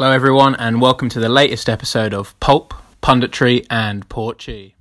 Hello, everyone, and welcome to the latest episode of Pulp, Punditry, and Porchy.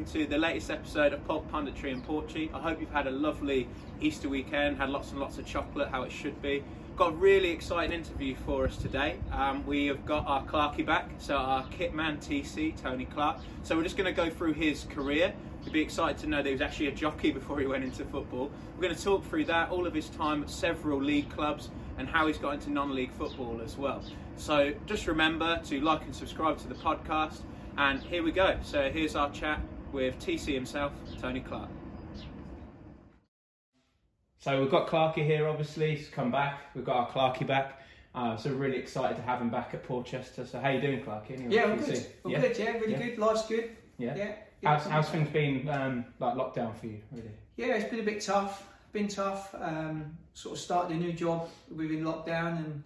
Welcome to the latest episode of Pulp Punditry and Porchy. I hope you've had a lovely Easter weekend, had lots and lots of chocolate, how it should be. Got a really exciting interview for us today. Um, we have got our Clarky back, so our kitman TC, Tony Clark. So we're just going to go through his career. You'd be excited to know that he was actually a jockey before he went into football. We're going to talk through that, all of his time at several league clubs, and how he's got into non-league football as well. So just remember to like and subscribe to the podcast. And here we go. So here's our chat with TC himself, Tony Clark. So we've got Clarky here, obviously. He's come back. We've got our Clarky back. Uh, so really excited to have him back at Portchester. So how you doing, Clarky? Anyway, Yeah, I'm good. I'm yeah? good. Yeah, really Yeah. good. Life's good. Yeah. Yeah. How's, how's things been um, like lockdown for you, really? Yeah, it's been a bit tough. Been tough. Um, sort of started a new job within lockdown, and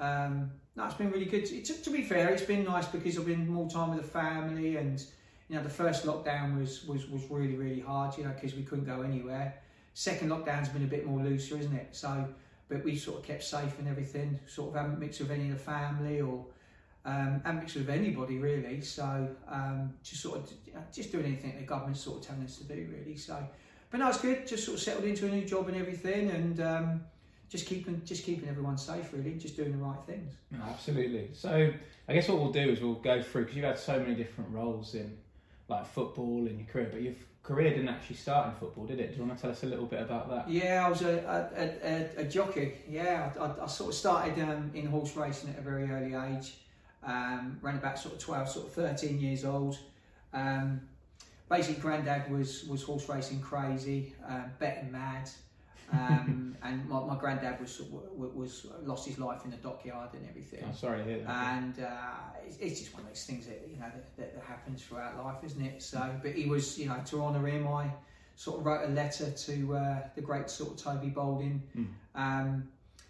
um, no, it's been really good. It, to, to be fair, it's been nice because I've been more time with the family, and you know, the first lockdown was was was really really hard. You know, because we couldn't go anywhere. Second lockdown's been a bit more looser, isn't it? So, but we sort of kept safe and everything. Sort of haven't mixed with any of the family or. Um, and mixed with anybody really, so um, just sort of you know, just doing anything the government's sort of telling us to do really. So, but no, it's good. Just sort of settled into a new job and everything, and um, just keeping just keeping everyone safe really, just doing the right things. Absolutely. So I guess what we'll do is we'll go through because you've had so many different roles in like football in your career, but your career didn't actually start in football, did it? Do you want to tell us a little bit about that? Yeah, I was a, a, a, a jockey. Yeah, I, I, sort of started um, in horse racing at a very early age. Um, ran about sort of 12, sort of 13 years old. Um, basically, granddad was, was horse racing crazy, uh, betting mad. Um, and my, my granddad was, was was lost his life in the dockyard and everything. I'm sorry to hear that. and uh, it's, it's just one of those things that you know that, that, that happens throughout life, isn't it? So, but he was, you know, to honour him, I sort of wrote a letter to uh, the great sort of Toby Balding, Mm. um,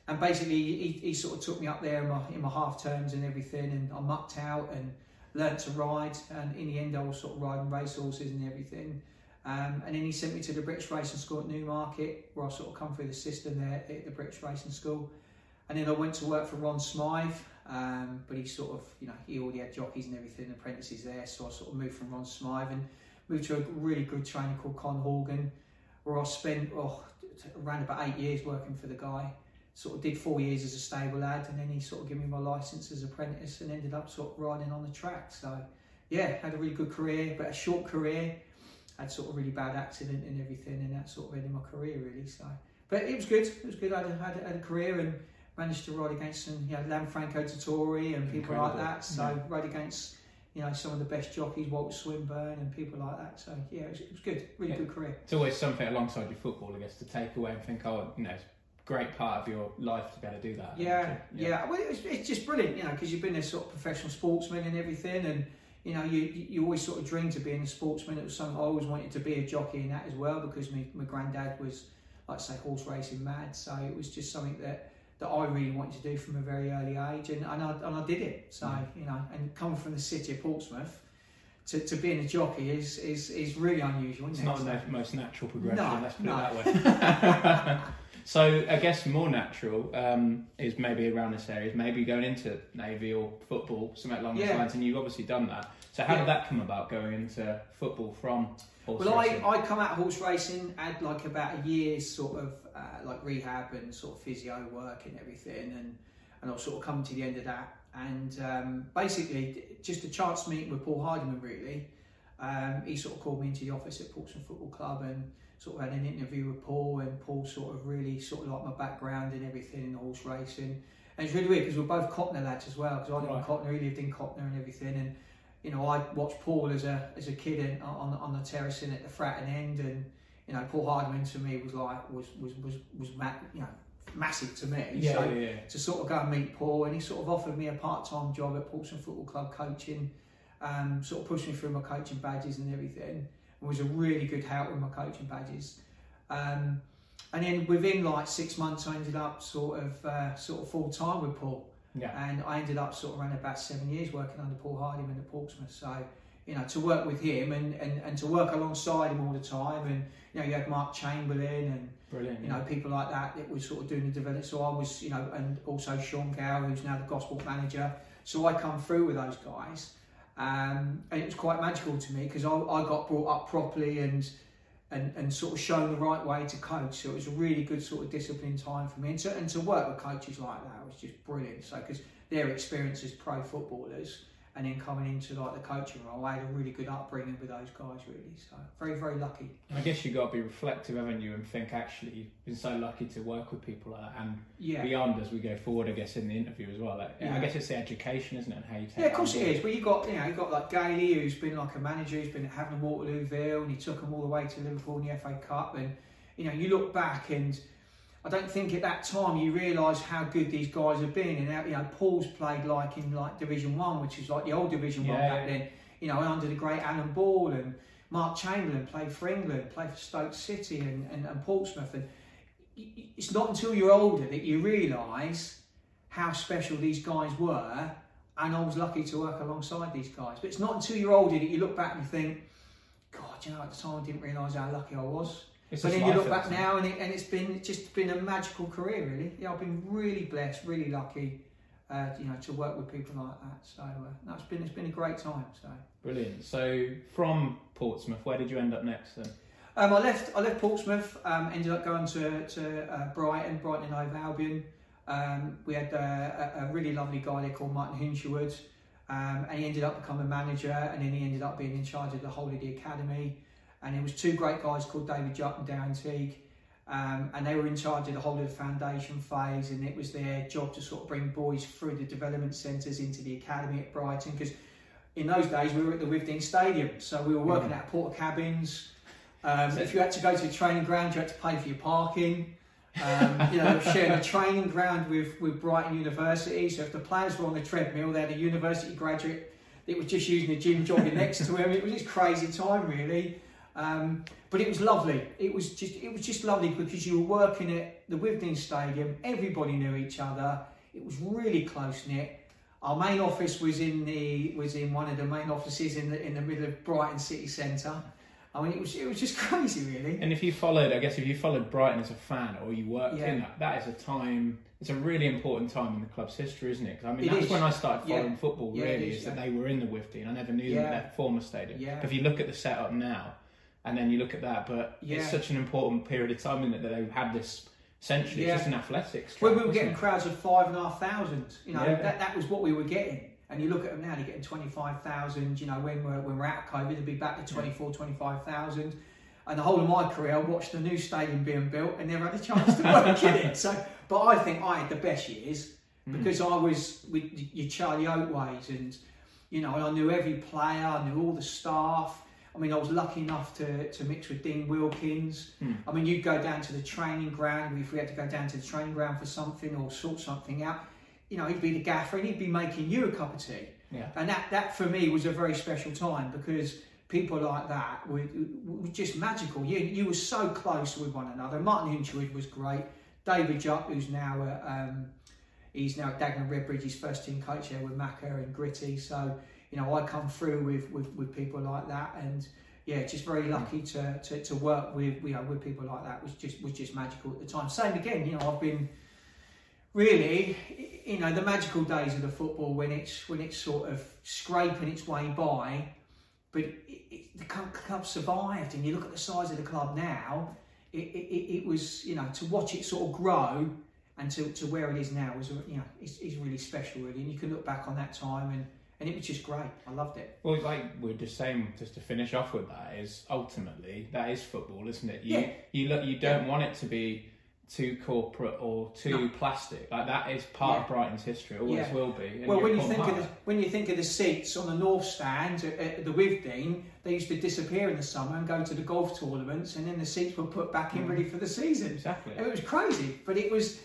and basically he, he sort of took me up there in my in my half turns and everything, and I mucked out and learnt to ride, and in the end I was sort of riding racehorses and everything. Um, and then he sent me to the British Racing School at Newmarket, where I sort of come through the system there at the British Racing School. And then I went to work for Ron Smythe, um, but he sort of, you know, he already had jockeys and everything, apprentices there. So I sort of moved from Ron Smythe and moved to a really good trainer called Con Horgan, where I spent oh, around about eight years working for the guy. Sort of did four years as a stable lad, and then he sort of gave me my license as apprentice, and ended up sort of riding on the track. So yeah, had a really good career, but a short career. Had sort of really bad accident and everything, and that sort of ended my career really. So, but it was good. It was good. I had a, had had a career and managed to ride against some, you know, Lanfranco Dettori and people Incredible. like that. So ride against, you know, some of the best jockeys, Walter Swinburn and people like that. So yeah, it was, it was good. Really Yeah. good career. It's always something alongside your football, I guess, to take away and think, oh, you know, it's a great part of your life to be able to do that. Yeah, yeah. Well, it's, it's just brilliant, you know, because you've been a sort of professional sportsman and everything, and you know, you you always sort of dreamed of being a sportsman. It was something I always wanted to be a jockey in that as well, because my, my granddad was, like I say, horse racing mad. So it was just something that that I really wanted to do from a very early age, and, and I and I did it. So you know, and coming from the city of Portsmouth. To, to being a jockey is, is, is really unusual. It's Isn't not it? the most natural progression, No, let's put no. it that way. so I guess more natural um, is maybe around this area, is maybe going into Navy or football, something along those Yeah. lines, and you've obviously done that. So how Yeah. did that come about, going into football from horse Well, I, racing? I come out of horse racing, had like about a year's sort of uh, like rehab and sort of physio work and everything, and and I've sort of come to the end of that. And um, basically, just a chance meeting with Paul Hardyman, really. Um, he sort of called me into the office at Portsmouth Football Club and sort of had an interview with Paul, and Paul sort of really sort of liked my background and everything in horse racing. And it's really weird because we're both Copnor lads as well, because I live in Right. Copnor, he lived in Copnor and everything, and you know, I watched Paul as a as a kid in, on on the terracing at the Fratton end, and you know, Paul Hardyman to me was like was was was was ma- you know massive to me. yeah, so yeah, yeah. to sort of go and meet Paul, and he sort of offered me a part time job at Portsmouth Football Club coaching, um, sort of pushed me through my coaching badges and everything. Was a really good help with my coaching badges. Um, and then within like six months, I ended up sort of uh, sort of full time with Paul. Yeah. And I ended up sort of around about seven years working under Paul Hardyman at Portsmouth. So, you know, to work with him and, and, and to work alongside him all the time. And, you know, you had Mark Chamberlain and, Brilliant. you know, people like that that was sort of doing the development. So I was, you know, and also Sean Gow, who's now the Gosport manager. So I come through with those guys. Um, and it was quite magical to me because I, I got brought up properly and, and and sort of shown the right way to coach. So it was a really good sort of disciplined time for me. And to, and to work with coaches like that was just brilliant. So because their experience as pro footballers and then coming into like the coaching role, I had a really good upbringing with those guys really. So very very lucky. I guess you got to be reflective, haven't you, and think actually you've been so lucky to work with people like that, and Yeah. beyond as we go forward, I guess in the interview as well. Like, Yeah. I guess it's the education, isn't it, and how you take. Yeah, of course it is. it board. is. Well, you got you know you got like Gailey, who's been like a manager, who's been at Havant & Waterlooville, and he took them all the way to Liverpool in the FA Cup. And you know, you look back, and I don't think at that time you realise how good these guys have been. And how, you know, Paul's played like in like Division One, which is like the old Division One back yeah. then. You know, under the great Alan Ball and Mark Chamberlain played for England, played for Stoke City and, and, and Portsmouth. And it's not until you're older that you realise how special these guys were and I was lucky to work alongside these guys. But it's not until you're older that you look back and you think, God, you know, at the time I didn't realise how lucky I was. It's but then you look back now and, it, and it's been it's just been a magical career, really. Yeah, I've been really blessed, really lucky, uh, you know, to work with people like that. So uh, no, it's been it's been a great time. So Brilliant. So from Portsmouth, where did you end up next then? um, I left I left Portsmouth, um, ended up going to to uh, Brighton, Brighton and Hove Albion. Um, we had uh, a, a really lovely guy there called Martin Hinshelwood, um, and he ended up becoming manager, and then he ended up being in charge of the whole of the academy. And it was two great guys called David Jupp and Darren Teague, um, and they were in charge of the whole of the foundation phase, and it was their job to sort of bring boys through the development centres into the academy at Brighton, because in those days we were at the Withdean Stadium, so we were working out of porta cabins. Um, So- if you had to go to the training ground, you had to pay for your parking. Um, you know, sharing a training ground with, with Brighton University. So if the players were on the treadmill, they had a university graduate that was just using the gym jogging next to him. It was just crazy time, really. Um, but it was lovely. It was just it was just lovely because you were working at the Withdean Stadium. Everybody knew each other. It was really close knit. Our main office was in the was in one of the main offices in the in the middle of Brighton city centre. I mean, it was it was just crazy, really. And if you followed, I guess if you followed Brighton as a fan or you worked Yeah. in that, that is a time. It's a really important time in the club's history, isn't it? 'Cause I mean, It that's is. when I started Yeah. following football. Yeah, Really, is, that they were in the Withdean. I never knew Yeah. them at their former stadium. Yeah. If you look at the setup now, and then you look at that, but Yeah. it's such an important period of time, isn't it, that they've had this. Essentially, Yeah. it's just an athletics. Track, we were getting it? crowds of five and a half thousand, you know, Yeah. that, that was what we were getting. And you look at them now, they're getting 25,000, you know, when we're, when we're out of COVID, they'll be back to 24, 25,000. And the whole of my career, I watched the new stadium being built and never had a chance to work in it. So, but I think I had the best years Mm. because I was with your Charlie Oatways and, you know, I knew every player, I knew all the staff. I mean, I was lucky enough to, to mix with Dean Wilkins. Hmm. I mean, you'd go down to the training ground if we had to go down to the training ground for something or sort something out. You know, he'd be the gaffer and he'd be making you a cup of tea. Yeah. And that, that for me was a very special time because people like that were, were just magical. You, you were so close with one another. Martin Hinshelwood was great. David Jupp, who's now at, um, he's now Dagenham Redbridge, his first team coach there with Macca and Gritty. So, you know, I come through with, with, with people like that and yeah, just very lucky to, to, to work with you know with people like that was just was just magical at the time. Same again, you know, I've been really you know the magical days of the football when it's when it's sort of scraping its way by, but it, it, the club club survived. And you look at the size of the club now, it, it, it was you know to watch it sort of grow and to, to where it is now is you know it's, it's really special really. And you can look back on that time and and it was just great. I loved it. Well, like we're just saying, just to finish off with that is ultimately that is football, isn't it? You Yeah. you look, you don't want it to be too corporate or too No. plastic. Like that is part of Brighton's history, always Yeah. will be. Well, when you think part of the, when you think of the seats on the north stand at, at the Withdean, they used to disappear in the summer and go to the golf tournaments, and then the seats were put back in Mm. ready for the season. exactly. It was crazy, but it was,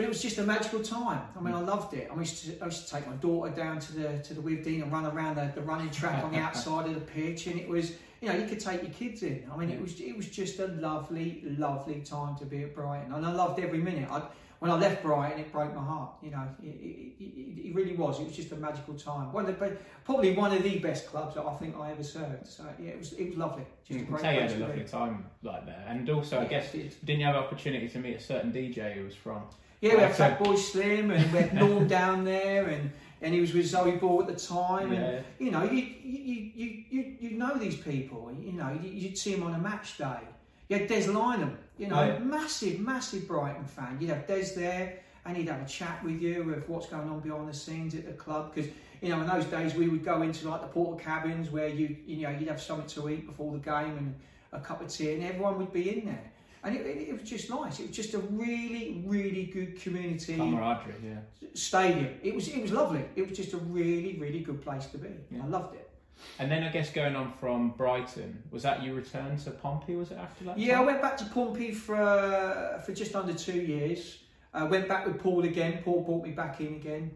but it was just a magical time. I mean, I mm. loved it. I used to, I used to take my daughter down to the to the Withdean and run around the, the running track on the outside of the pitch, and it was you know, you could take your kids in. I mean, it was it was just a lovely, lovely time to be at Brighton, and I loved every minute. I, when I left Brighton, it broke my heart. You know, it, it, it, really was. It was just a magical time. One of the, probably one of the best clubs that I think I ever served. So yeah, it was it was lovely. Just You a mm. can you had a lovely be. time like there, and also I guess did. didn't you have opportunity to meet a certain DJ who was from? Yeah, we had Right, Fatboy Slim and we had Norm down there, and, and he was with Zoe Ball at the time. And Yeah. you know, you you, you, you, you know these people. You know, you, you'd see them on a match day. You had Des Lynam, you know, Yeah. massive, massive Brighton fan. You'd have Des there, and he'd have a chat with you of what's going on behind the scenes at the club. Because you know, in those days we would go into like the porter cabins where you you know you'd have something to eat before the game and a cup of tea, and everyone would be in there. And it, it, was just nice. It was just a really, really good community Camaraderie, yeah. stadium. It was it was lovely. It was just a really, really good place to be. Yeah. I loved it. And then I guess going on from Brighton, was that you returned to Pompey? Was it after that? Yeah, I went back to Pompey for uh, for just under two years. I went back with Paul again. Paul brought me back in again.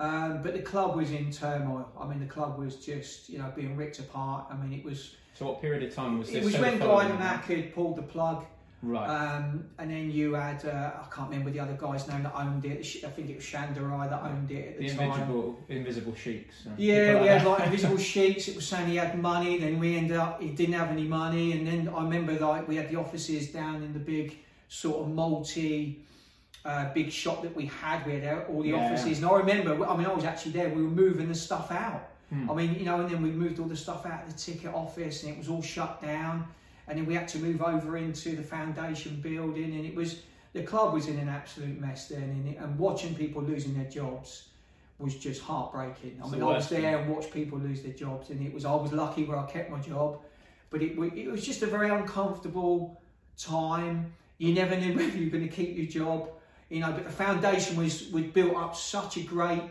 Um, but the club was in turmoil. I mean, the club was just you know being ripped apart. I mean, it was So what period of time was this? it was So when Gaydamak had pulled the plug. Right. Um, and then you had uh, I can't remember the other guy's name that owned it. I think it was Chainrai that owned it at the, the time. invisible, invisible sheiks. Yeah, people we like had like invisible sheets. It was saying he had money. Then we ended up he didn't have any money. And then I remember like we had the offices down in the big sort of multi. Uh, big shop that we had, we had all the Yeah. offices, and I remember. I mean, I was actually there. We were moving the stuff out. Hmm. I mean, you know, and then we moved all the stuff out of the ticket office, and it was all shut down. And then we had to move over into the foundation building, and it was the club was in an absolute mess then, and, it, and watching people losing their jobs was just heartbreaking. I It's mean, I was there and watched people lose their jobs, and it was I was lucky where I kept my job, but it it was just a very uncomfortable time. You never knew whether you were going to keep your job, you know. But the foundation was was built up such a great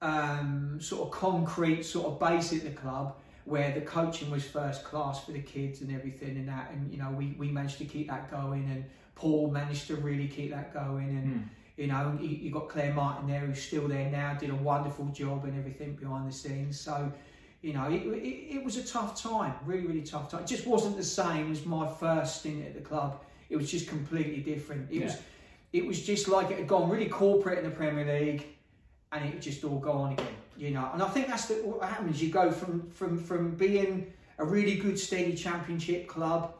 um, sort of concrete sort of base at the club where the coaching was first class for the kids and everything and that and you know we, we managed to keep that going and Paul managed to really keep that going and Hmm. you know you, you got Claire Martin there who's still there now did a wonderful job and everything behind the scenes. So you know it, it, it was a tough time really really tough time. It just wasn't the same as my first stint at the club. It was just completely different. It was it was just like it had gone really corporate in the Premier League and it just all gone again, you know. And I think that's the, what happens. You go from from from being a really good, steady championship club.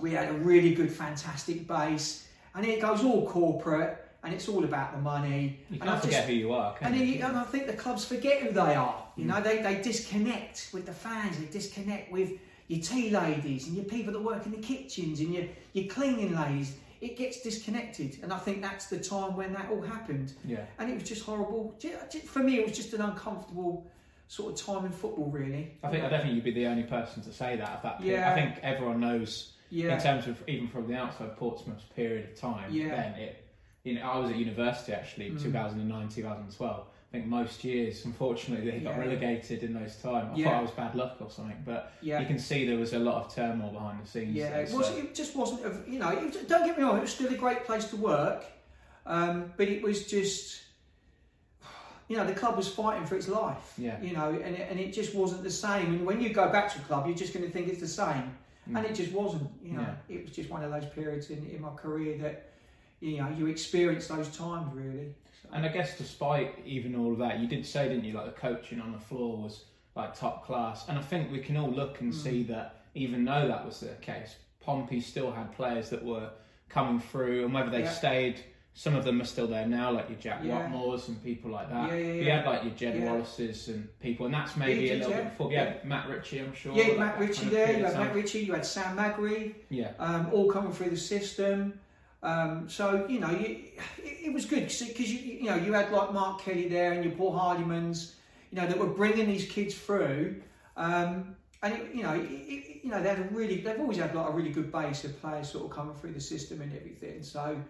We had a really good, fantastic base, and it goes all corporate, and it's all about the money. You and I can't forget just- who you are, and, you? you, and I think the clubs forget who they are. You mm. know, they, they disconnect with the fans. They disconnect with your tea ladies and your people that work in the kitchens and your your cleaning ladies. It gets disconnected, and I think that's the time when that all happened Yeah. and it was just horrible. For me, it was just an uncomfortable sort of time in football, really. I think I don't think you'd be the only person to say that at that point. Yeah. I think everyone knows Yeah. in terms of even from the outside Portsmouth's period of time. Yeah. Then it, you know, I was at university actually, Mm. 2009, 2012. I think most years, unfortunately, they got relegated in those times. I Yeah. thought it was bad luck or something, but yeah, you can see there was a lot of turmoil behind the scenes. yeah. there, It was. so- It just wasn't. A, you know, it don't get me wrong. It was still a great place to work, um, but it was just. You know, the club was fighting for its life. Yeah. You know, and it, and it just wasn't the same. And when you go back to a club, you're just going to think it's the same, and it just wasn't. You know, Mm. Yeah. it was just one of those periods in, in my career that, you know, you experience those times really. And I guess despite even all of that, you did say, didn't you, like the coaching on the floor was like top class. And I think we can all look and Mm. see that even though that was the case, Pompey still had players that were coming through, and whether they Yeah. stayed, some of them are still there now, like your Jack Yeah. Watmores and people like that. Yeah, yeah, You had like your Jed Yeah. Wallaces and people, and that's maybe Yeah, a little yeah. bit before. Yeah, Matt Ritchie, I'm sure. Yeah, Matt Ritchie kind of there. You had Matt. Ritchie. You had Sam Magri. Yeah, um, all coming through the system. Um, so you know, you, it, it was good because you you know you had like Mark Kelly there and your Paul Hardymans, you know, that were bringing these kids through. Um, and it, you know, it, you know, they had a really, they've always had like a really good base of players sort of coming through the system and everything. So,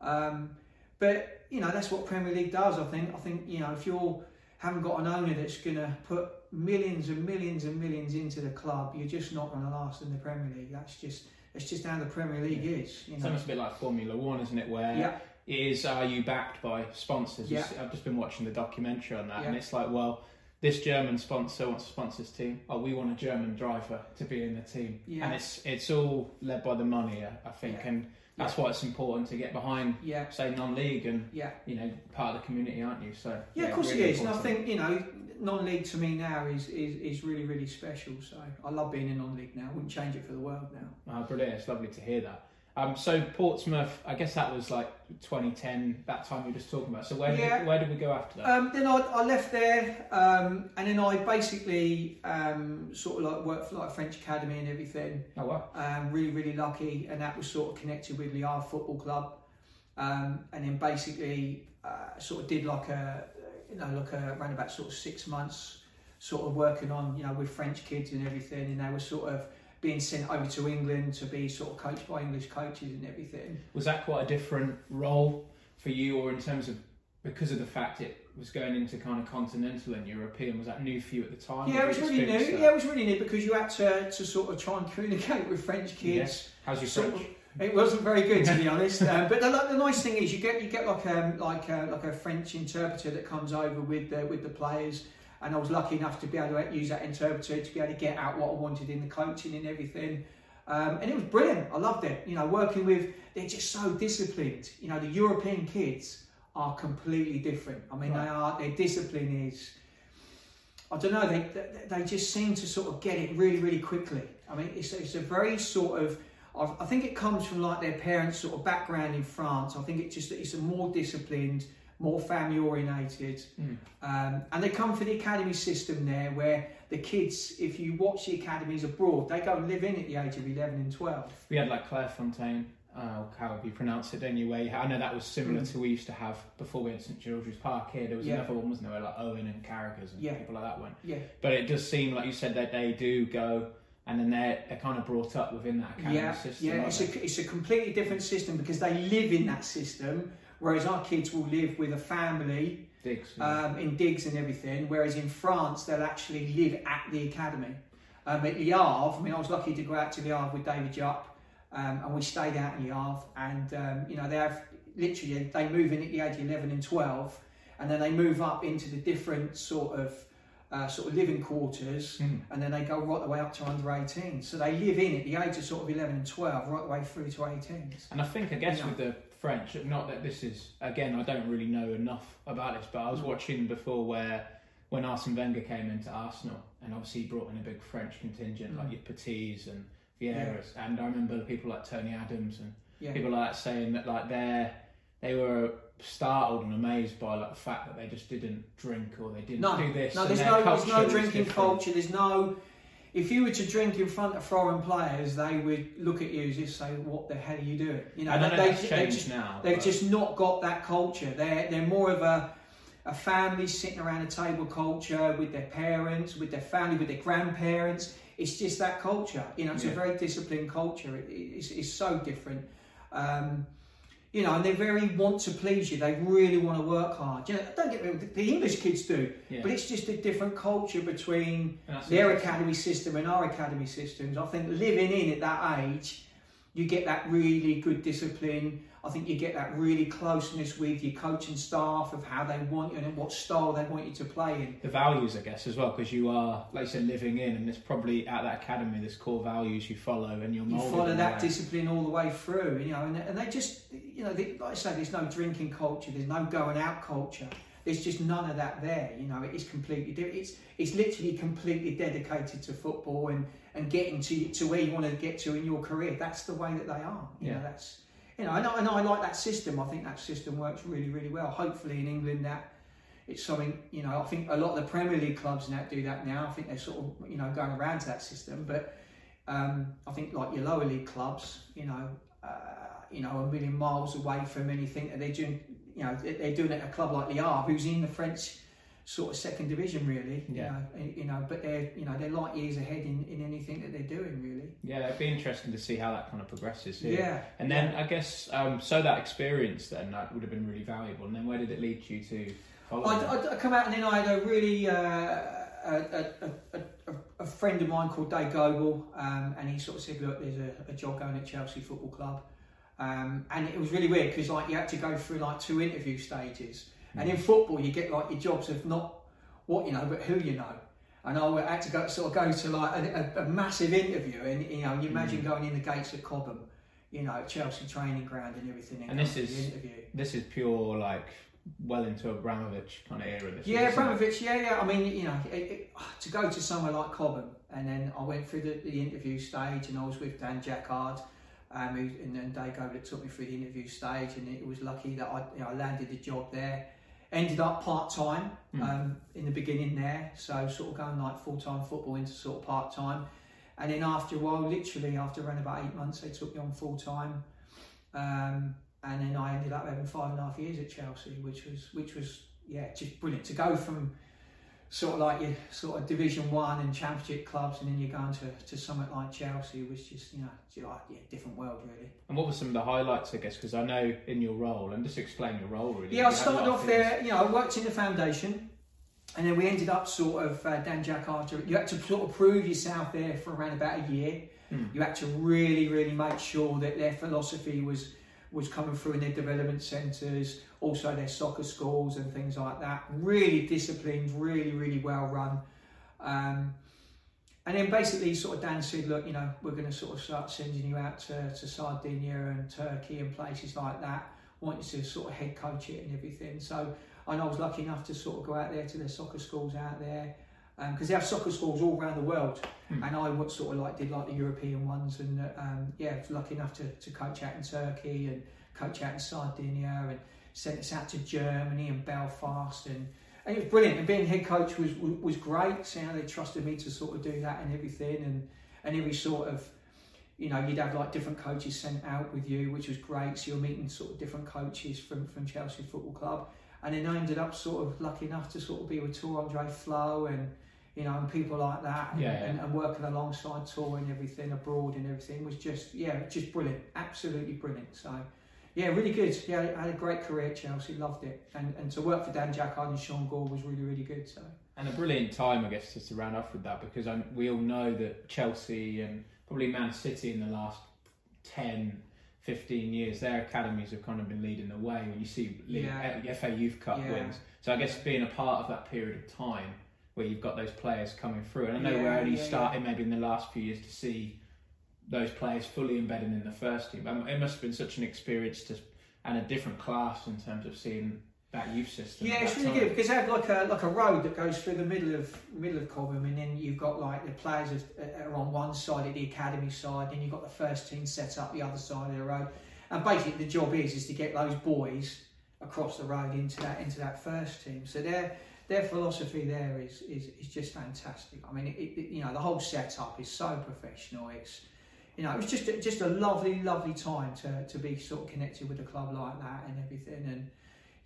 um, but you know, that's what Premier League does. I think. I think you know, if you're haven't got an owner that's going to put millions and millions and millions into the club, you're just not going to last in the Premier League. That's just that's just how the Premier League is. You it's almost a bit like Formula One, isn't it? Where Yeah, is are you backed by sponsors? Yeah. I've just been watching the documentary on that, and it's like, well, this German sponsor wants to sponsor this team. Oh, we want a German driver to be in the team, Yeah. and it's it's all led by the money, I- I think, Yeah. and that's why it's important to get behind, Yeah, say, non-league and yeah. you know part of the community, aren't you? So Yeah, of course really it is. And I think, you know, non league to me now is, is, is really, really special. So I love being in non league now. I wouldn't change it for the world now. Oh, brilliant! It's lovely to hear that. Um, so Portsmouth, I guess that was like 2010, that time you were just talking about. So where Yeah. did, where did we go after that? Um, then I, I left there, um, and then I basically um, sort of like worked for like French academy and everything. oh wow, Um, really, really lucky, and that was sort of connected with Liard Football Club, um, and then basically uh, sort of did like a, you know, like a around about sort of six months, sort of working on, you know, with French kids and everything, and they were sort of being sent over to England to be sort of coached by English coaches and everything. was that quite a different role for you, or in terms of because of the fact it was going into kind of continental and European? Was that new for you at the time? Yeah, it was really new. experience Yeah, it was really new because you had to, to sort of try and communicate with French kids. Yes. How's your Sort French? It wasn't very good to be honest, um, but the, the nice thing is you get you get like um, like uh, like a French interpreter that comes over with the, with the players, and I was lucky enough to be able to use that interpreter to be able to get out what I wanted in the coaching and everything, um, and it was brilliant. I loved it. You know, working with they're just so disciplined. You know, the European kids are completely different. I mean, Right. they are their discipline is. I don't know. They, they they just seem to sort of get it really really quickly. I mean, it's it's a very sort of I I think it comes from like their parents' sort of background in France. I think it's just that it's a more disciplined, more family orientated, Mm. um, and they come for the academy system there, where the kids, if you watch the academies abroad, they go and live in at the age of eleven and twelve. We had like Clairefontaine, uh, how you pronounce it anyway. I know that was similar Mm. to we used to have before we had St George's Park here. There was Yeah. another one, wasn't there, like Owen and Carragher's and Yeah. people like that one. Yeah, But it does seem like you said that they do go, and then they're, they're kind of brought up within that academy yeah, system. yeah. It's a it's a completely different system because they live in that system, whereas our kids will live with a family yeah. um, in digs and everything, whereas in France they'll actually live at the academy. Um, at Le Havre, I mean, I was lucky to go out to Le Havre with David Jupp, um, and we stayed out in Le Havre, and um, you know they have literally they move in at the age of eleven and twelve, and then they move up into the different sort of uh, sort of living quarters, Mm. and then they go right the way up to under eighteen. So they live in at the age of sort of eleven and twelve, right the way through to eighteen. And I think, I guess, Yeah. with the French, not that this is, again, I don't really know enough about this, but I was Mm. watching before where when Arsene Wenger came into Arsenal, and obviously he brought in a big French contingent, Mm. like your Petits and Vieiras, and I remember people like Tony Adams and Yeah. people like that saying that like they're, they were startled and amazed by like the fact that they just didn't drink or they didn't No, do this. No, there's no, there's no drinking culture. There's no. If you were to drink in front of foreign players, they would look at you as if say, "What the hell are you doing?" You know, I don't know they, that's they changed just, now. they've but- just not got that culture. They're they're more of a a family sitting around a table culture with their parents, with their family, with their grandparents. It's just that culture. You know, it's Yeah. a very disciplined culture. It, it's, it's so different. Um, you know, and they very want to please you. They really want to work hard. You know, don't get me wrong, the English kids do, yeah. but it's just a different culture between their academy system and our academy systems. I think living in at that age, you get that really good discipline. I think you get that really closeness with your coaching staff of how they want you and what style they want you to play in. the values, I guess, as well, because you are, like you said, living in, and there's probably at that academy there's core values you follow, and you're You follow that way. discipline all the way through, you know, and, and they just, you know, they, like I say, there's no drinking culture, there's no going out culture. There's just none of that there, you know. It is completely. It's it's literally completely dedicated to football and, and getting to to where you want to get to in your career. That's the way that they are. You Yeah. know, that's you know, I, and I like that system. I think that system works really, really well. Hopefully in England that it's something you know. I think a lot of the Premier League clubs now do that now. I think they're sort of you know going around to that system, but um, I think like your lower league clubs, you know, uh, you know, a million miles away from anything that they're doing. You know, they- they're doing it at a club like Havre, who's in the French sort of second division, really. Yeah. You know, you know, but they're you know they're light years ahead in, in anything that they're doing, really. Yeah, it'd be interesting to see how that kind of progresses here. Yeah. And then I guess um, so that experience then that would have been really valuable. And then where did it lead you to follow? I. I, I come out and then I had a really uh, a, a, a, a, a friend of mine called Dave Goble, um, and he sort of said, "Look, there's a, a job going at Chelsea Football Club," um, and it was really weird because like you had to go through like two interview stages, and in football you get like your jobs of not what you know, but who you know. And I had to go sort of go to like a, a, a massive interview, and you know, you imagine Mm. going in the gates of Cobham, you know, Chelsea training ground and everything, and, And this going to the is- interview. This is pure like well into Abramovich kind of era. This Yeah, is, isn't it? Abramovich. Yeah, yeah. I mean, you know, it, it, to go to somewhere like Cobham, and then I went through the, the interview stage, and I was with Dan Jackard, um, who, and then Dave Goble took me through the interview stage, and it was lucky that I, you know, I landed the job there. Ended up part time Mm. um, in the beginning there, so sort of going like full time football into sort of part time, and then after a while, literally after around about eight months, they took me on full time. Um, and then I ended up having five and a half years at Chelsea, which was which was yeah just brilliant to go from sort of like your sort of Division One and Championship clubs, and then you're going to, to something like Chelsea, was just you know like yeah different world really. And what were some of the highlights, I guess? Because I know in your role, and just explain your role really. Yeah, I You had a started off there. You know, I worked in the foundation, and then we ended up sort of uh, Dan Jack after you had to sort of prove yourself there for around about a year. Hmm. You had to really, really make sure that their philosophy was was coming through in their development centres, also their soccer schools and things like that. Really disciplined, really, really well run. Um, and then basically, sort of Dan said, look, you know, we're going to sort of start sending you out to, to Sardinia and Turkey and places like that. Want you to sort of head coach it and everything. So, and I was lucky enough to sort of go out there to their soccer schools out there because they have soccer schools all around the world. Hmm. And I would sort of like did like the European ones, and uh, um, yeah, lucky enough to, to coach out in Turkey and coach out in Sardinia and sent us out to Germany and Belfast and. And it was brilliant, and being head coach was was, was great. So you know, they trusted me to sort of do that and everything, and and every sort of, you know, you'd have like different coaches sent out with you, which was great. So you're meeting sort of different coaches from from Chelsea Football Club, and then I ended up sort of lucky enough to sort of be with Tore Andre Flo and you know and people like that, and, Yeah, yeah. And, and working alongside Tore and everything abroad and everything was just yeah, just brilliant, absolutely brilliant. So. Yeah, really good. Yeah, I had a great career at Chelsea, loved it. And and to work for Dan Jackard and Sean Gore was really, really good. So And a brilliant time, I guess, just to round off with that, because i we all know that Chelsea and probably Man City in the last 10, 15 years, their academies have kind of been leading the way when you see Yeah. FA Youth Cup Yeah. wins. So I guess being a part of that period of time where you've got those players coming through, and I know Yeah, we're only starting maybe in the last few years to see those players fully embedded in the first team. Um, It must have been such an experience to, and a different class in terms of seeing that youth system. yeah, it's really time. good because they have like a like a road that goes through the middle of middle of Cobham, and then you've got like the players are, are on one side of the academy side, and you've got the first team set up the other side of the road. And basically, the job is is to get those boys across the road into that into that first team. So their their philosophy there is is, is just fantastic. I mean, it, it, you know, the whole setup is so professional. It's you know, it was just a, just a lovely, lovely time to, to be sort of connected with a club like that and everything, and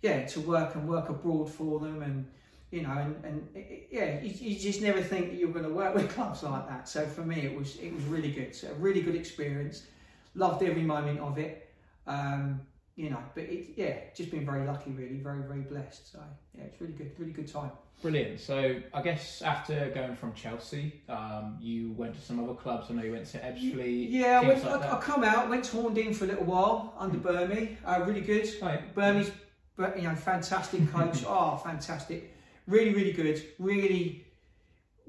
yeah, to work and work abroad for them, and you know, and, and it, yeah, you, you just never think that you're going to work with clubs like that. So for me, it was it was really good. So a really good experience. Loved every moment of it. Um, you know, but it, yeah, just been very lucky, really, very very blessed. So yeah, it's really good, really good time. Brilliant. So I guess after going from Chelsea, um, you went to some other clubs. I know you went to Ebbsfleet. Yeah, I, went, like I, I come out, went to Horndean for a little while under Burmy. Uh, really good. Right. Burmese, but you know, fantastic coach. oh, fantastic. Really, really good. Really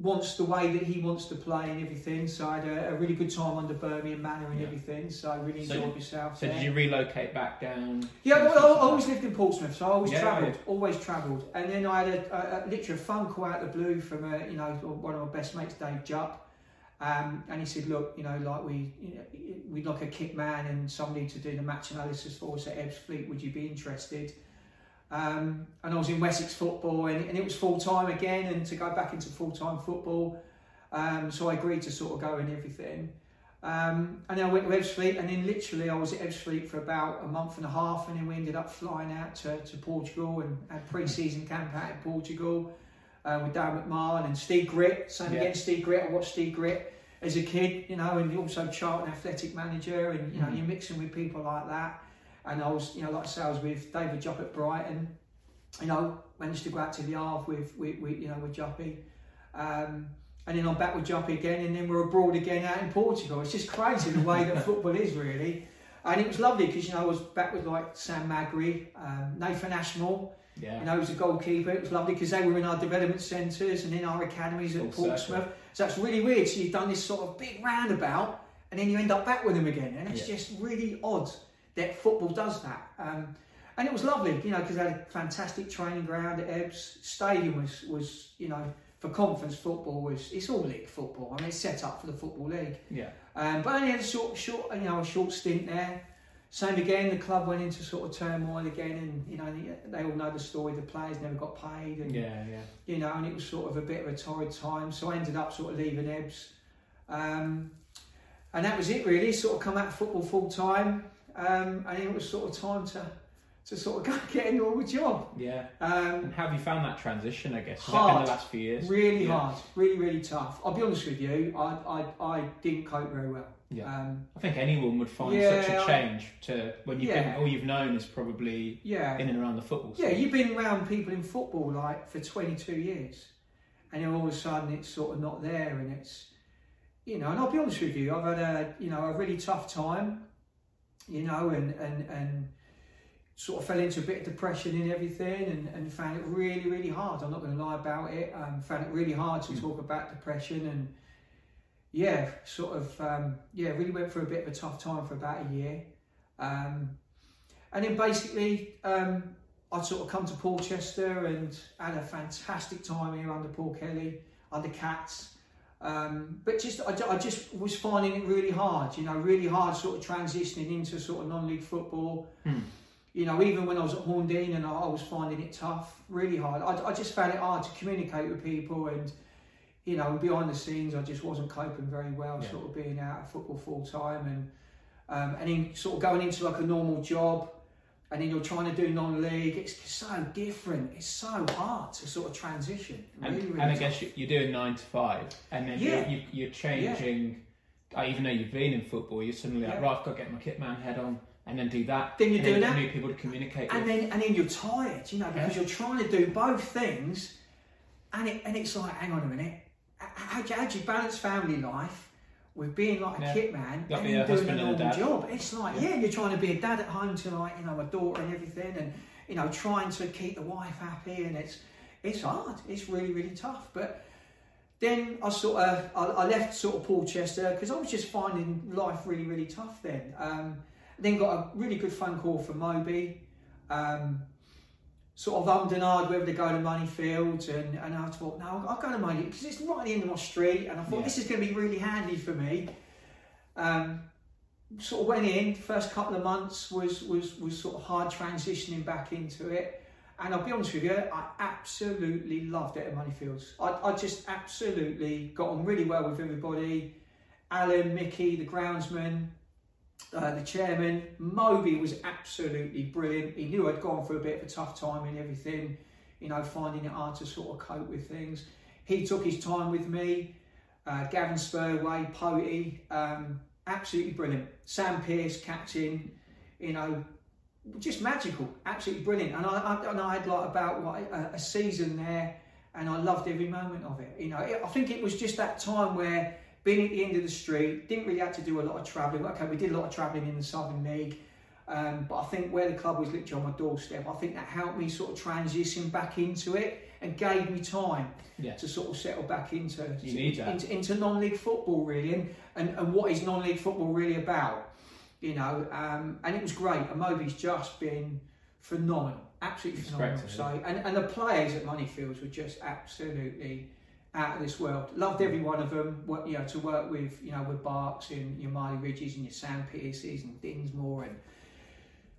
wants the way that he wants to play and everything. So I had a, a really good time under and Manor and Yeah. everything. So I really So- enjoyed myself. So there. did you relocate back down? Yeah, well, I I always lived in Portsmouth, so I always Yeah, travelled, always travelled. And then I had a, a, a literally a phone call out of the blue from a, you know one of my best mates, Dave Jupp, um, and he said, look, you know, like we you know, we'd like a kit man and somebody to do the match analysis for us at Ebbsfleet. Would you be interested? Um, and I was in Wessex football, and, and it was full time again, and to go back into full time football. Um, so I agreed to sort of go and everything. Um, and then I went to Ebbsfleet, and then literally I was at Ebbsfleet for about a month and a half, and then we ended up flying out to, to Portugal and had pre-season camp out in Portugal uh, with Daryl McMahon and Steve Gritt. Same Yeah. again, Steve Gritt. I watched Steve Gritt as a kid, you know, and also Charlton athletic manager, and you know, Mhm. you're mixing with people like that. And I was, you know, like I say, I was with David Jupp at Brighton. You know, managed to go out to Le Havre with, with, with you know, with Juppy. Um, and then I'm back with Juppy again, and then we're abroad again out in Portugal. It's just crazy the way that football is, really. And it was lovely because you know I was back with like Sam Magri, um, Nathan Ashmore, Yeah. You know, was a goalkeeper. It was lovely because they were in our development centres and in our academies at Full Portsmouth. So that's really weird. So you've done this sort of big roundabout, and then you end up back with them again, and it's Yeah. just really odd that football does that. Um, and it was lovely, you know, because they had a fantastic training ground at Ebbs. Stadium was was you know for conference football was it's all league football. I mean, it's set up for the football league. Yeah. Um, but I only had a short, short, you know, a short stint there. Same again. The club went into sort of turmoil again, and you know they, they all know the story. The players never got paid, and Yeah, yeah. you know, and it was sort of a bit of a torrid time. So I ended up sort of leaving Ebbs, um, and that was it really. Sort of come out of football full time, um, and it was sort of time to to sort of go get a normal job. Yeah. Um, And have you found that transition, I guess? Hard. been the last few years? really Yeah. hard, really really tough. I'll be honest with you, I I, I didn't cope very well. Yeah. Um, I think anyone would find Yeah, such a change to when you've Yeah. been all you've known is probably yeah. in and around the football. Yeah, you've been around people in football like for 22 years, and then all of a sudden it's sort of not there, and it's, you know, and I'll be honest with you, I've had a, you know, a really tough time, you know, and and and sort of fell into a bit of depression and everything, and, and found it really, really hard. I'm not going to lie about it. Um, found it really hard to Mm. talk about depression, and yeah, sort of, um, yeah, really went through a bit of a tough time for about a year. Um, and then basically, um, I'd sort of come to Portchester and had a fantastic time here under Paul Kelly, under Cats. Um, but just I, I just was finding it really hard, you know, really hard sort of transitioning into sort of non-league football. Hmm. You know, even when I was at Horndean and I, I was finding it tough, really hard. I, I just found it hard to communicate with people and, you know, behind the scenes, I just wasn't coping very well, Yeah. sort of being out of football full time and um, and then sort of going into like a normal job and then you're trying to do non-league. It's so different. It's so hard to sort of transition. And, Really, really and I guess you- you're doing nine to five, and then Yeah. you're, you, you're changing. uh, even though you've been in football, you're suddenly like, right, I've got to get my kit man head on, and then do that. Then you're and doing then that. New people to communicate and with. then and then you're tired, you know, because you're trying to do both things, and it and it's like, hang on a minute, how do you, how do you balance family life with being like a Yeah. kit man Gotta and doing a a normal job? It's like, Yeah. yeah. you're trying to be a dad at home to like, you know, my daughter and everything, and you know, trying to keep the wife happy, and it's it's hard. It's really really tough, but. Then I sort of I, I left sort of Portchester because I was just finding life really really tough then. Um, then got a really good phone call from Moby, um, sort of ummed and whether to go to Moneyfield, and, and I thought, no, I'll go to Money because it's right at the end of my street, and I thought Yeah. this is going to be really handy for me. Um, sort of went in. First couple of months was was was sort of hard transitioning back into it, and I'll be honest with you, I absolutely loved it at Moneyfields. I, I just absolutely got on really well with everybody. Alan, Mickey, the groundsman, uh, the chairman, Moby was absolutely brilliant. He knew I'd gone through a bit of a tough time and everything, you know, finding it hard to sort of cope with things. He took his time with me. Uh, Gavin Spurway, Potey, um, absolutely brilliant. Sam Pierce, captain, you know, just magical, absolutely brilliant. And I, I, and I had like about what, a, a season there, and I loved every moment of it. You know, it, I think it was just that time where being at the end of the street, didn't really have to do a lot of travelling. Okay, we did a lot of travelling in the Southern League, um, but I think where the club was literally on my doorstep, I think that helped me sort of transition back into it and gave me time Yeah. to sort of settle back into into, into non-league football really, and, and, and what is non-league football really about, you know. Um, and it was great. And Moby's just been phenomenal, absolutely phenomenal. So, and, and the players at Moneyfields were just absolutely out of this world. Loved every one of them. What you know to work with, you know, with Barks and your Marley Ridges and your Sam Pierces and Dinsmore and.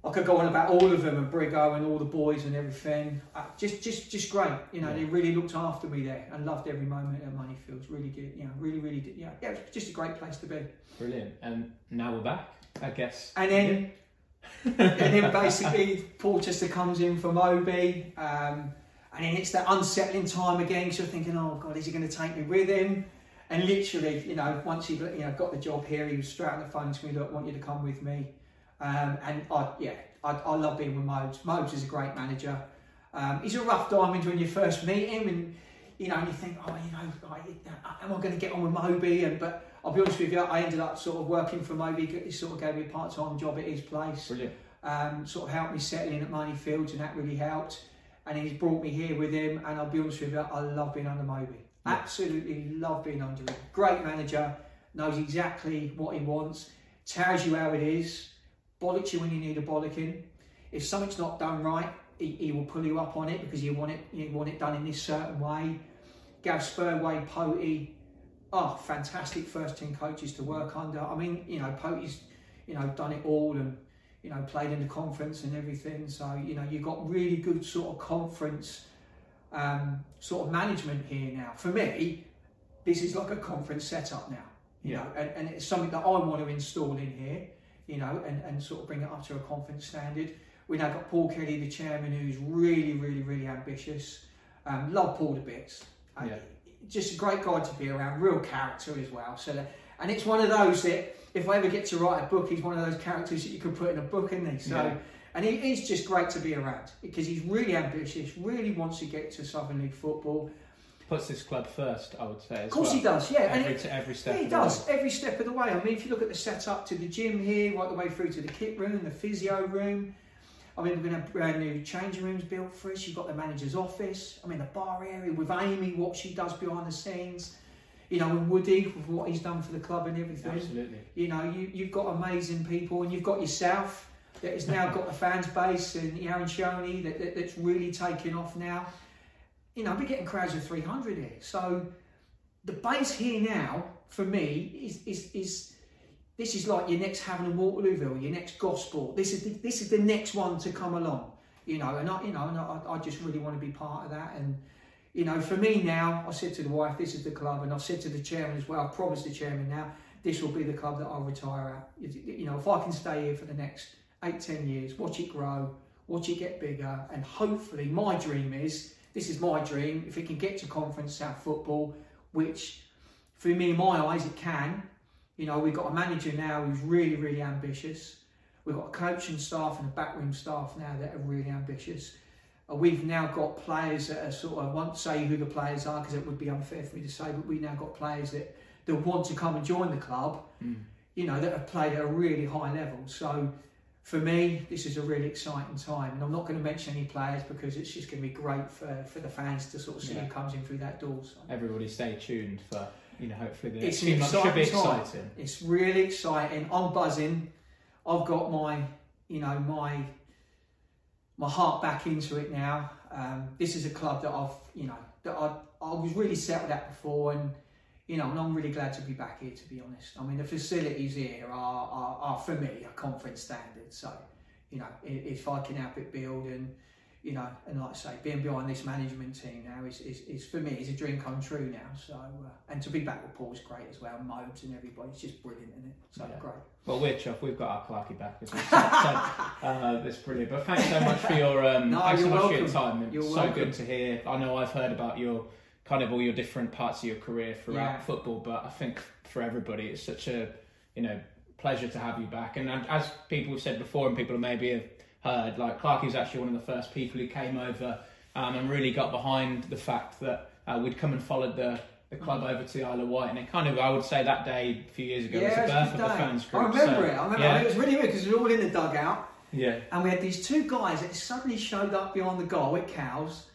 I could go on about all of them and Brigo and all the boys and everything. Uh, just, just, just great. You know, Yeah. they really looked after me there and loved every moment at Moneyfields. Really good. You know, really, really. Did, yeah, yeah, it was just a great place to be. Brilliant. And now we're back, I guess. And then, and then basically Portchester comes in from Obi, um, and then it's that unsettling time again. So you're thinking, oh God, is he going to take me with him? And literally, you know, once he you know got the job here, he was straight on the phone to me, look, I want you to come with me. Um, and I, yeah, I, I love being with Mobes. Mobes is a great manager. Um, he's a rough diamond when you first meet him, and you know, and you think, oh, you know, like, am I going to get on with Moby? And but I'll be honest with you, I ended up sort of working for Moby. He sort of gave me a part-time job at his place um, sort of helped me settle in at Money Fields, and that really helped. And he's brought me here with him. And I'll be honest with you, I love being under Moby. Yeah. Absolutely love being under him. Great manager, knows exactly what he wants, tells you how it is, bollocks you when you need a bollocking. If something's not done right, he, he will pull you up on it because you want it you want it done in this certain way. Gav Spurway, Potey, oh, fantastic first team coaches to work under. I mean, you know, Potey's, you know, done it all and you know played in the conference and everything. So you know, you've got really good sort of conference um, sort of management here now. For me, this is like a conference setup now. You Yeah. know, and, and it's something that I want to install in here. You know, and, and sort of bring it up to a conference standard. We now got Paul Kelly, the chairman, who's really, really, really ambitious. Um, love Paul to bits. Uh, Yeah. Just a great guy to be around, real character as well. So, that, and it's one of those that if I ever get to write a book, he's one of those characters that you could put in a book, isn't he? So, Yeah. and he, he's just great to be around because he's really ambitious, really wants to get to Southern League football. Puts this club first, I would say. As Of course, well. he does. Yeah, and Every, it- every step. yeah, he does way. every step of the way. I mean, if you look at the setup to the gym here, right the way through to the kit room, the physio room. I mean, we're going to have brand new changing rooms built for us. You've got the manager's office. I mean, the bar area with Amy, what she does behind the scenes. You know, and Woody with what he's done for the club and everything. Absolutely. You know, you, you've got amazing people, and you've got yourself that has now got the fans base, and the Aaron Shoney that, that, that's really taking off now. You know, we're getting crowds of 300 here. So the base here now, for me, is, is, is this is like your next Havant and Waterlooville, your next Gosport. This is the, this is the next one to come along. You know, and I, you know, and I, I just really want to be part of that. And you know, for me now, I said to the wife, this is the club, and I've said to the chairman as well. I promised the chairman now, this will be the club that I'll retire at. You know, if I can stay here for the next eight, ten years, watch it grow, watch it get bigger, and hopefully, my dream is this is my dream. If it can get to Conference South football, which for me, in my eyes, it can. You know, we've got a manager now who's really, really ambitious. We've got a coaching staff and a backroom staff now that are really ambitious. We've now got players that are sort of, I won't say who the players are because it would be unfair for me to say, but we've now got players that, that want to come and join the club, Mm. you know, that have played at a really high level. So for me, this is a really exciting time. And I'm not going to mention any players because it's just going to be great for, for the fans to sort of see Yeah. who comes in through that door. So. Everybody stay tuned for, you know, hopefully the It's next few months should be exciting time. exciting. It's really exciting. I'm buzzing. I've got my, you know, my my heart back into it now. Um, this is a club that I've, you know, that I I was really settled at before, and you know, and I'm really glad to be back here. To be honest, I mean, the facilities here are are, are for me a conference standard. So, you know, if I can help it build and you know, and like I say, being behind this management team now is, is, is for me is a dream come true now. So, uh, and to be back with Paul's great as well, Mobes and everybody, it's just brilliant, isn't it? So Yeah. great. Well, we're chuffed. We've got our Clarky back as well. So, uh, that's brilliant. But thanks so much for your um, No, thanks so much for your time. It's You're so welcome. good to hear. I know I've heard about your kind of all your different parts of your career throughout Yeah. football, but I think for everybody, it's such a you know pleasure to have you back. And, and as people have said before, and people maybe have heard, like Clarky was actually one of the first people who came over um, and really got behind the fact that uh, we'd come and followed the. The club over to the Isle of Wight, and it kind of, I would say, that day a few years ago was the it was a birth of the fans I group. remember So, it. I remember yeah. it. It was really weird because we were all in the dugout Yeah, and we had these two guys that suddenly showed up behind the goal at Cowes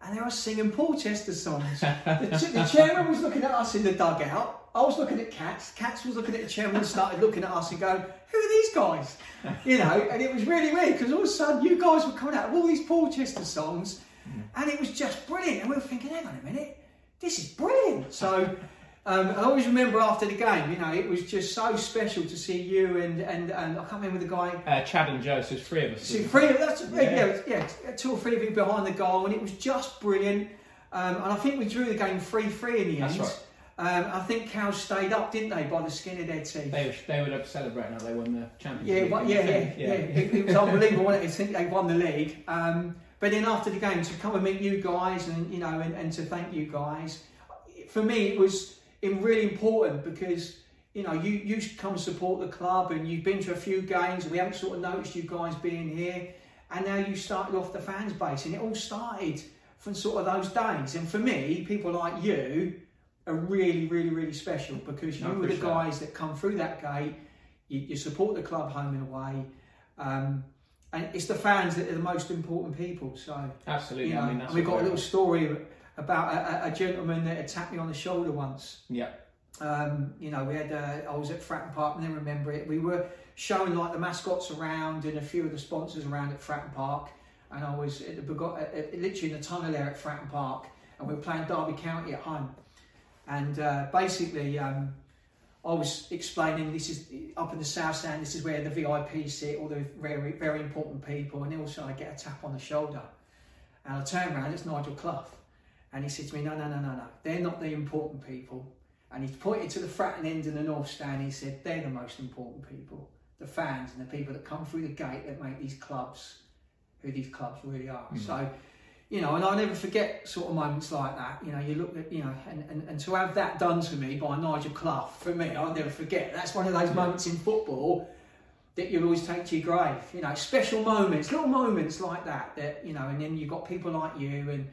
and they were singing Portchester songs. the, the chairman was looking at us in the dugout. I was looking at Cats. Cats was looking at the chairman and started looking at us and going, Who are these guys? You know, and it was really weird because all of a sudden you guys were coming out with all these Portchester songs and it was just brilliant. And we were thinking, Hang on a minute, this is brilliant. So. Um, I always remember after the game, you know, it was just so special to see you and, and, and I can't remember the guy, Uh, Chad and Joe, so there's three of us. See, three, that's, yeah. Yeah. Yeah, yeah, two or three of you behind the goal, and it was just brilliant. Um, and I think we drew the game 3 3 in the That's end. right. Um, I think Cowes stayed up, didn't they, by the skin of their teeth? They, were- they would have celebrated now they won the Champions Yeah, well, yeah, yeah, yeah, It, it was unbelievable. wasn't it? I think they won the league. Um, but then after the game, to come and meet you guys and you know, and, and to thank you guys, for me it was in really important because you know you you come and support the club and you've been to a few games. We haven't sort of noticed you guys being here, and now you started off the fans base, and it all started from sort of those days. And for me, people like you are really, really, really special because you were the appreciate that. guys that come through that gate. You, you support the club home and away. Um, and it's the fans that are the most important people. So Absolutely. you know, I mean, we've got a little story about a, a- gentleman that had tapped me on the shoulder once. Yeah. Um, you know, we had uh, I was at Fratton Park, and then remember it. We were showing like the mascots around and a few of the sponsors around at Fratton Park, and I was at the, literally in the tunnel there at Fratton Park, and we were playing Derby County at home, and uh, basically. Um, I was explaining this is up in the south stand. This is where the VIP sit, all the very very important people, and also I get a tap on the shoulder, and I turn around. It's Nigel Clough, and he said to me, "No, no, no, no, no. They're not the important people." And he pointed to the Fratton end and the north stand. He said, "They're the most important people, the fans and the people that come through the gate that make these clubs who these clubs really are." Mm. So. You know, and I'll never forget sort of moments like that. You know, you look at, you know, and, and, and to have that done to me by Nigel Clough, for me, I'll never forget. That's one of those moments in football that you'll always take to your grave. You know, special moments, little moments like that. That you know, and then you've got people like you and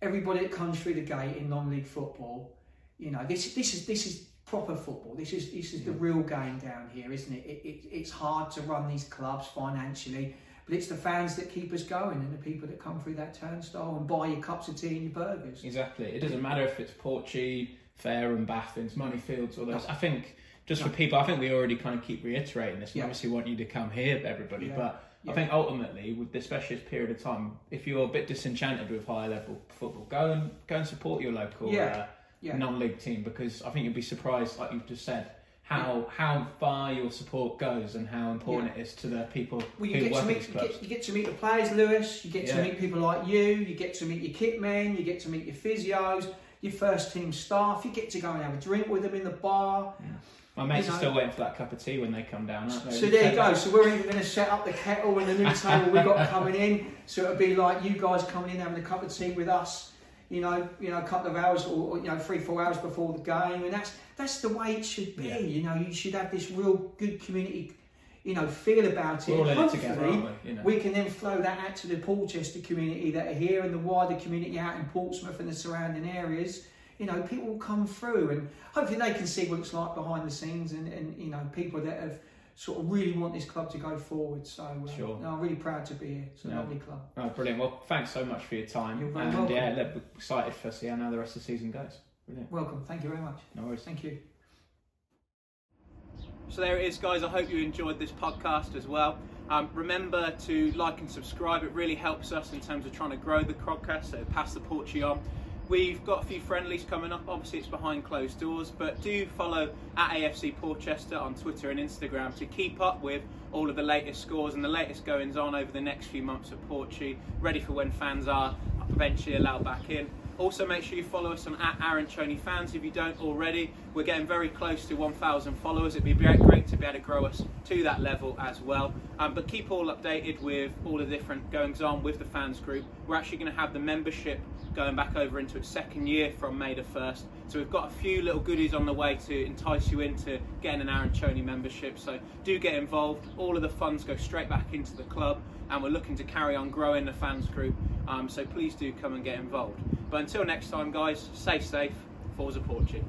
everybody that comes through the gate in non-league football. You know, this this is this is proper football. This is this is the real game down here, isn't it? It, it? It's hard to run these clubs financially, but it's the fans that keep us going and the people that come through that turnstile and buy your cups of tea and your burgers. Exactly. It doesn't matter if it's Porchy, Fair and Baffins, Moneyfields, all those. I think just for people, I think we already kind of keep reiterating this. We Yeah. obviously want you to come here, everybody. Yeah. But Yeah. I think ultimately, with this specialist period of time, if you're a bit disenchanted with higher level football, go and go and support your local uh, non-league team because I think you'll be surprised, like you've just said, how how far your support goes and how important it is to the people Well, you who get, to work at meet, these you, clubs. get, you get to meet the players, Lewis. You get to meet people like you. You get to meet your kit men. You get to meet your physios, your first team staff. You get to go and have a drink with them in the bar. My mates you are know- still waiting for that cup of tea when they come down, aren't they? So there you go. So we're even going to set up the kettle and the new table we got coming in. So it'll be like you guys coming in having a cup of tea with us. You know, you know, a couple of hours or or, you know three four hours before the game, and that's that's the way it should be. Yeah. You know, you should have this real good community, you know, feel about it. We're all in it Hopefully, together, aren't we? You know. we can then flow that out to the Portchester community that are here and the wider community out in Portsmouth and the surrounding areas. You know, people will come through and hopefully they can see what it's like behind the scenes and, and you know, people that have sort of really want this club to go forward. So uh, Sure. no, I'm really proud to be here. It's a Yeah. lovely club. Oh, brilliant. Well, thanks so much for your time. You're very and welcome. yeah, look, excited for see how now the rest of the season goes. Brilliant. Welcome. Thank you very much. No worries. Thank you. So there it is, guys. I hope you enjoyed this podcast as well. Um, remember to like and subscribe. It really helps us in terms of trying to grow the Crogcast, so pass the Porchy on. We've got a few friendlies coming up. Obviously, it's behind closed doors, but do follow at AFC Portchester on Twitter and Instagram to keep up with all of the latest scores and the latest goings on over the next few months of Porchy, ready for when fans are eventually allowed back in. Also, make sure you follow us on at Aaron Choney Fans if you don't already. We're getting very close to 1,000 followers. It'd be great, to be able to grow us to that level as well. Um, but keep all updated with all the different goings on with the fans group. We're actually going to have the membership going back over into its second year from May the 1st. So we've got a few little goodies on the way to entice you into getting an Aaron Choney membership. So do get involved. All of the funds go straight back into the club, and we're looking to carry on growing the fans group. Um, so please do come and get involved. But until next time, guys, stay safe. Forza Porchy.